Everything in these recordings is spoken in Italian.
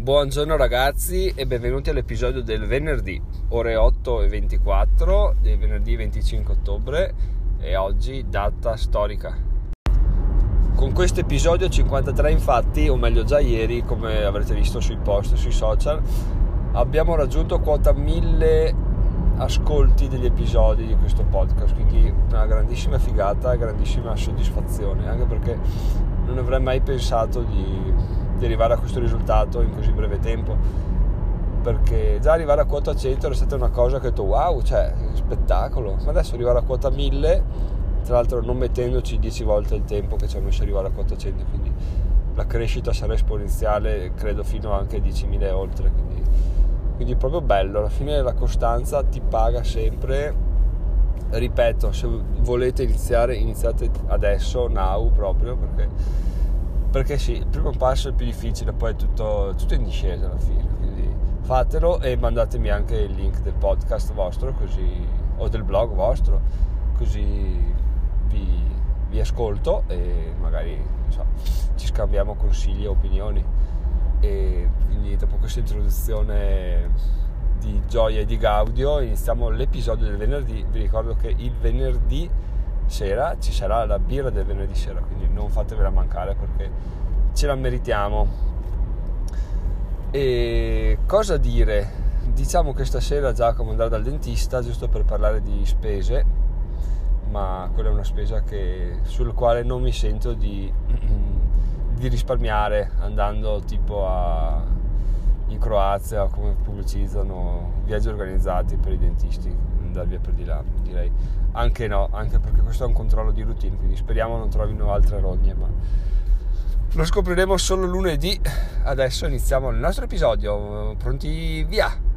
Buongiorno ragazzi e benvenuti all'episodio del venerdì, ore 8 e 24 del venerdì 25 ottobre e oggi data storica. Con questo episodio 53 infatti, o meglio già ieri, come avrete visto sui post, sui social, abbiamo raggiunto quota 1000 ascolti degli episodi di questo podcast, quindi una grandissima figata e grandissima soddisfazione, anche perché non avrei mai pensato di di arrivare a questo risultato in così breve tempo? Perché già arrivare a quota 100 era stata una cosa che ho detto wow, cioè spettacolo, ma adesso arrivare a quota 1000, tra l'altro non mettendoci 10 volte il tempo che ci ha messo arrivare a quota 100, quindi la crescita sarà esponenziale, credo fino anche a 10.000 e oltre, quindi, quindi proprio bello, alla fine la costanza ti paga sempre, ripeto, se volete iniziare, iniziate adesso, now proprio, perché perché sì, il primo passo è più difficile, poi è tutto, tutto in discesa alla fine, quindi fatelo e mandatemi anche il link del podcast vostro così, o del blog vostro, così vi, vi ascolto e magari so, ci scambiamo consigli e opinioni. E quindi dopo questa introduzione di gioia e di gaudio iniziamo l'episodio del venerdì. Vi ricordo che il venerdì sera ci sarà la birra del venerdì sera, quindi non fatevela mancare perché ce la meritiamo. E cosa dire? Diciamo che stasera Giacomo andrà dal dentista giusto per parlare di spese, ma quella è una spesa che, sul quale non mi sento di, di risparmiare andando tipo a, in Croazia come pubblicizzano viaggi organizzati per i dentisti andare via per di là, direi. Anche no, anche perché questo è un controllo di routine, quindi speriamo non trovino altre rogne, ma lo scopriremo solo lunedì. Adesso iniziamo il nostro episodio. Pronti via!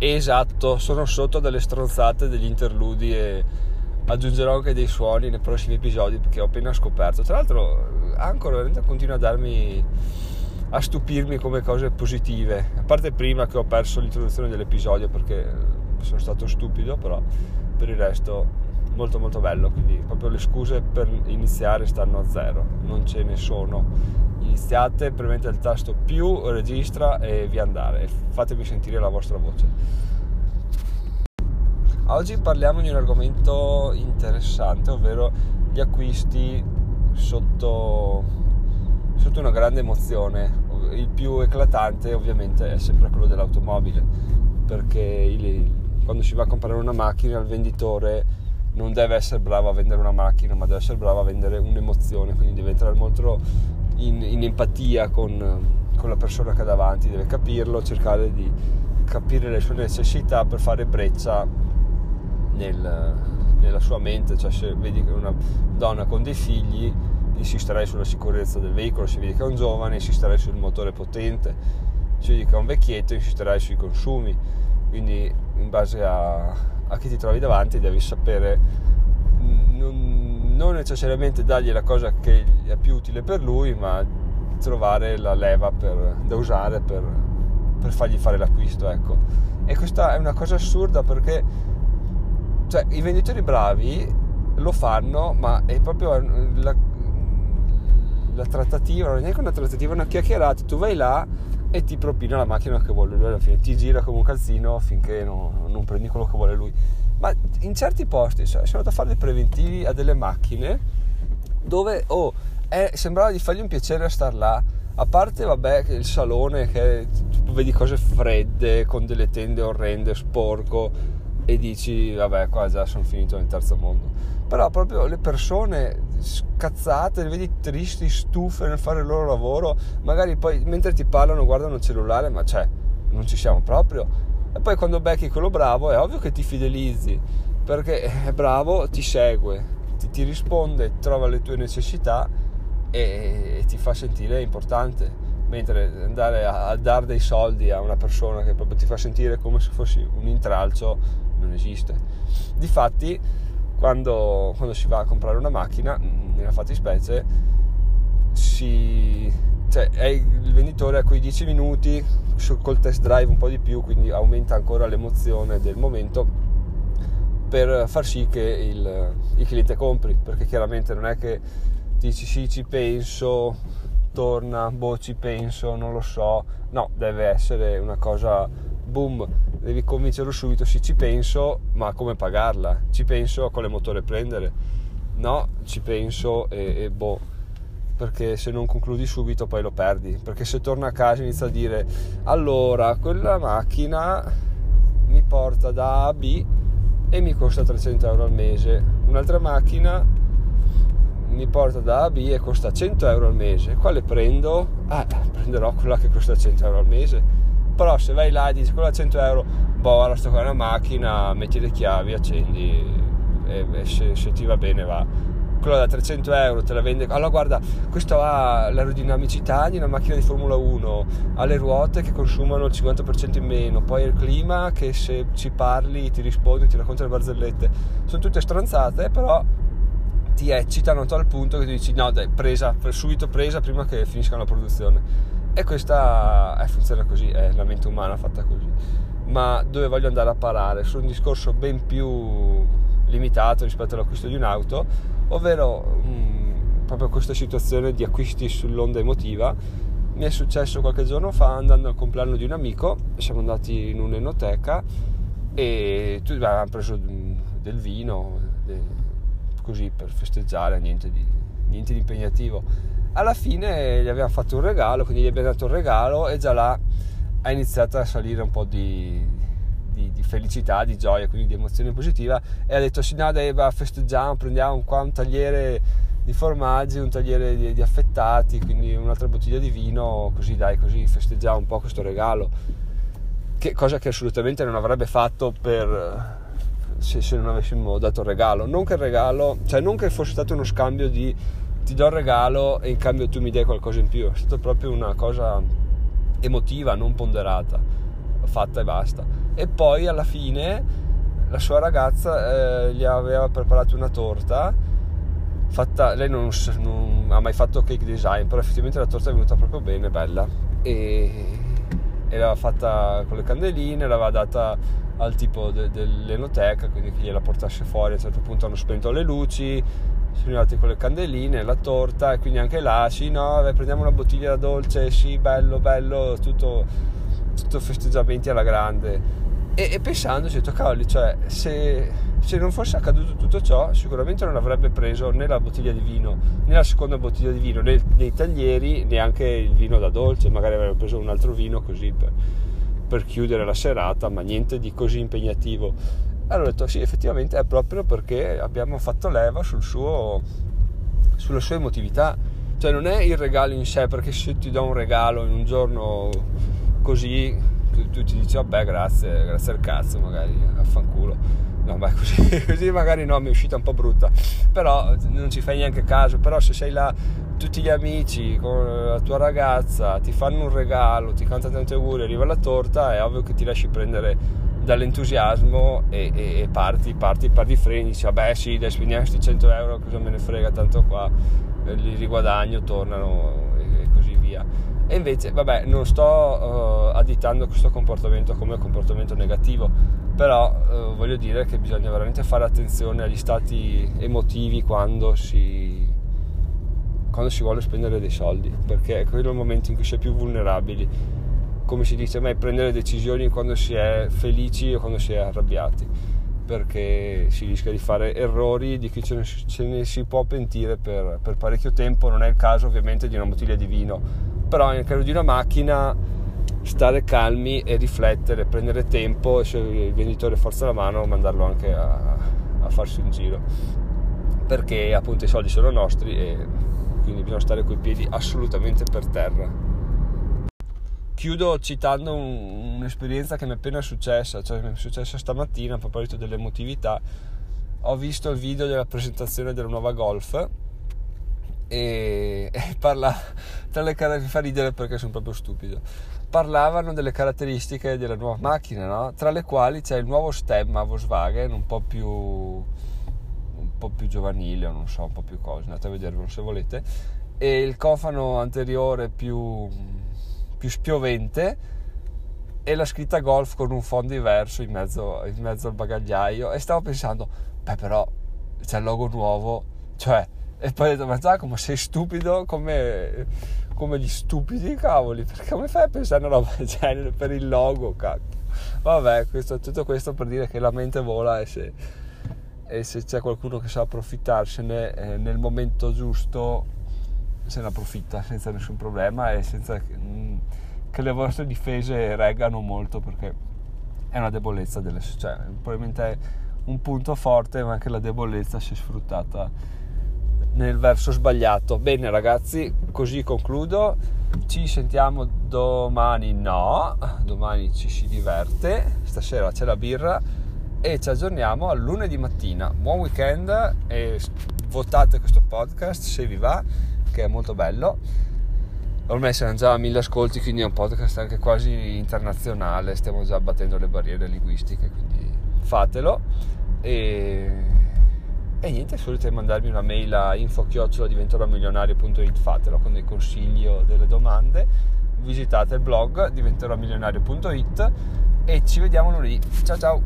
Esatto, sono sotto delle stronzate degli interludi e aggiungerò anche dei suoni nei prossimi episodi perché ho appena scoperto. Tra l'altro, ancora continua a darmi a stupirmi come cose positive. A parte prima che ho perso l'introduzione dell'episodio perché sono stato stupido, però per il resto molto molto bello, quindi proprio le scuse per iniziare stanno a zero, non ce ne sono. Iniziate, premete il tasto più, registra e via andare. Fatemi sentire la vostra voce. Oggi parliamo di un argomento interessante, ovvero gli acquisti sotto sotto una grande emozione. Il più eclatante ovviamente è sempre quello dell'automobile, perché il, quando si va a comprare una macchina il venditore non deve essere bravo a vendere una macchina, ma deve essere bravo a vendere un'emozione, quindi deve entrare molto in, in empatia con, con la persona che ha davanti, deve capirlo, cercare di capire le sue necessità per fare breccia nel, nella sua mente, cioè se vedi che una donna con dei figli insisterei sulla sicurezza del veicolo, se vedi che è un giovane insisterei sul motore potente, se vedi che è un vecchietto insisterei sui consumi, quindi in base a, a chi ti trovi davanti devi sapere non, non, necessariamente dargli la cosa che è più utile per lui, ma trovare la leva per, da usare per, per fargli fare l'acquisto. Ecco. E questa è una cosa assurda perché cioè, i venditori bravi lo fanno, ma è proprio la, la trattativa, non è neanche una trattativa, è una chiacchierata, tu vai là e ti propina la macchina che vuole lui alla fine, ti gira come un calzino finché no, non prendi quello che vuole lui. Ma in certi posti, cioè, sono andato a fare dei preventivi a delle macchine dove, oh, eh, sembrava di fargli un piacere a star là, a parte, vabbè, il salone che vedi cose fredde, con delle tende orrende, sporco, e dici, vabbè, qua già sono finito nel terzo mondo però proprio le persone scazzate, le vedi tristi, stufe nel fare il loro lavoro, magari poi mentre ti parlano guardano il cellulare, ma cioè, non ci siamo proprio. E poi quando becchi quello bravo è ovvio che ti fidelizzi, perché è bravo, ti segue, ti, ti risponde, trova le tue necessità e, e, ti fa sentire importante. Mentre andare a, a dare dei soldi a una persona che proprio ti fa sentire come se fossi un intralcio non esiste. Difatti, quando, quando si va a comprare una macchina, nella fattispecie, si, cioè, è il venditore a quei 10 minuti col test drive un po' di più, quindi aumenta ancora l'emozione del momento per far sì che il, il cliente compri, perché chiaramente non è che dici sì ci penso, torna, boh ci penso, non lo so, no, deve essere una cosa boom, devi convincerlo subito, sì ci penso, ma come pagarla? Ci penso a quale motore prendere? No, ci penso e, e boh, perché se non concludi subito poi lo perdi, perché se torna a casa inizia a dire allora quella macchina mi porta da A a B e mi costa 300 euro al mese, un'altra macchina mi porta da A a B e costa 100 euro al mese, quale prendo? Ah, prenderò quella che costa 100 euro al mese però se vai là e dici quella a 100 euro boh ora sto con una macchina metti le chiavi accendi e, e se, se, ti va bene va. Quello da 300 euro te la vende. Allora guarda questo ha l'aerodinamicità di una macchina di Formula 1 ha le ruote che consumano il 50% in meno poi il clima che se ci parli ti risponde ti racconta le barzellette. Sono tutte stronzate però ti eccitano a tal punto che tu dici no dai presa subito presa prima che finisca la produzione e questa eh, funziona così, è la mente umana fatta così. Ma dove voglio andare a parare? Su un discorso ben più limitato rispetto all'acquisto di un'auto, ovvero mh, mm, proprio questa situazione di acquisti sull'onda emotiva. Mi è successo qualche giorno fa andando al compleanno di un amico, siamo andati in un'enoteca e tutti avevamo preso del vino, così per festeggiare, niente di, niente di impegnativo alla fine gli abbiamo fatto un regalo, quindi gli abbiamo dato un regalo e già là ha iniziato a salire un po' di, di, di felicità, di gioia, quindi di emozione positiva e ha detto sì no dai festeggiamo, prendiamo qua un tagliere di formaggi, un tagliere di, di, affettati, quindi un'altra bottiglia di vino, così dai, così festeggiamo un po' questo regalo. Che, cosa che assolutamente non avrebbe fatto per, se, se non avessimo dato il regalo. Non che il regalo, cioè non che fosse stato uno scambio di ti do il regalo e in cambio tu mi dai qualcosa in più. È stata proprio una cosa emotiva, non ponderata, fatta e basta. E poi alla fine la sua ragazza eh, gli aveva preparato una torta. Fatta, lei non, non, ha mai fatto cake design, però effettivamente la torta è venuta proprio bene, bella. E, e l'aveva fatta con le candeline, l'aveva data al tipo de, dell'enoteca, quindi che gliela portasse fuori. A un certo punto hanno spento le luci, sono arrivati con le candeline, la torta e quindi anche là, sì no, prendiamo una bottiglia da dolce, sì bello, bello, tutto, tutto festeggiamenti alla grande. E, e pensandoci, ho detto cavoli, cioè se, se, non fosse accaduto tutto ciò, sicuramente non avrebbe preso né la bottiglia di vino, né la seconda bottiglia di vino, né, nei taglieri, neanche il vino da dolce, magari avrebbe preso un altro vino così per, per chiudere la serata, ma niente di così impegnativo allora ho detto sì, effettivamente è proprio perché abbiamo fatto leva sul suo, sulla sua emotività. Cioè non è il regalo in sé, perché se ti do un regalo in un giorno così, tu, ti dici vabbè grazie, grazie al cazzo magari, affanculo. No, beh, così, così magari no, mi è uscita un po' brutta, però non ci fai neanche caso, però se sei là tutti gli amici con la tua ragazza ti fanno un regalo, ti cantano tanti auguri, arriva la torta, è ovvio che ti lasci prendere dall'entusiasmo e, e, e parti, parti, parti freni, dici vabbè sì, dai spendiamo questi 100 euro, cosa me ne frega, tanto qua eh, li riguadagno, tornano e, e così via. E invece, vabbè, non sto uh, additando questo comportamento come comportamento negativo, però uh, voglio dire che bisogna veramente fare attenzione agli stati emotivi quando si, quando si vuole spendere dei soldi, perché è quello il momento in cui si è più vulnerabili come si dice mai, prendere decisioni quando si è felici o quando si è arrabbiati, perché si rischia di fare errori di cui ce ne, ce ne si può pentire per, per, parecchio tempo, non è il caso ovviamente di una bottiglia di vino, però nel caso di una macchina stare calmi e riflettere, prendere tempo e se il venditore forza la mano mandarlo anche a, a farsi un giro, perché appunto i soldi sono nostri e quindi bisogna stare coi piedi assolutamente per terra chiudo citando un, un'esperienza che mi è appena successa, cioè mi è successa stamattina a proposito dell'emotività. Ho visto il video della presentazione della nuova Golf e, e parla tra le caratteristiche, mi fa ridere perché sono proprio stupido. Parlavano delle caratteristiche della nuova macchina, no? tra le quali c'è il nuovo stemma Volkswagen, un po' più un po' più giovanile, o non so, un po' più cosa, andate a vedervelo se volete, e il cofano anteriore più più spiovente e la scritta golf con un fondo diverso in mezzo, in mezzo al bagagliaio e stavo pensando, beh però c'è il logo nuovo, cioè E poi ho detto, ma Giacomo, sei stupido come, come gli stupidi, cavoli, perché come fai a pensare a una roba del genere per il logo, cacchio? Vabbè, questo, tutto questo per dire che la mente vola e se, e se c'è qualcuno che sa approfittarsene eh, nel momento giusto, se ne approfitta senza nessun problema e senza mm, che le vostre difese reggano molto perché è una debolezza delle cioè probabilmente è un punto forte ma anche la debolezza si è sfruttata nel verso sbagliato. Bene ragazzi così concludo. Ci sentiamo domani no domani ci si diverte. Stasera c'è la birra e ci aggiorniamo al lunedì mattina. Buon weekend e votate questo podcast se vi va che è molto bello ormai siamo già a mille ascolti, quindi è un podcast anche quasi internazionale, stiamo già battendo le barriere linguistiche, quindi fatelo. E, e niente, se volete mandarmi una mail a info-diventeromilionario.it fatelo con dei consigli o delle domande. Visitate il blog diventeromilionario.it e ci vediamo lunedì. Ciao ciao!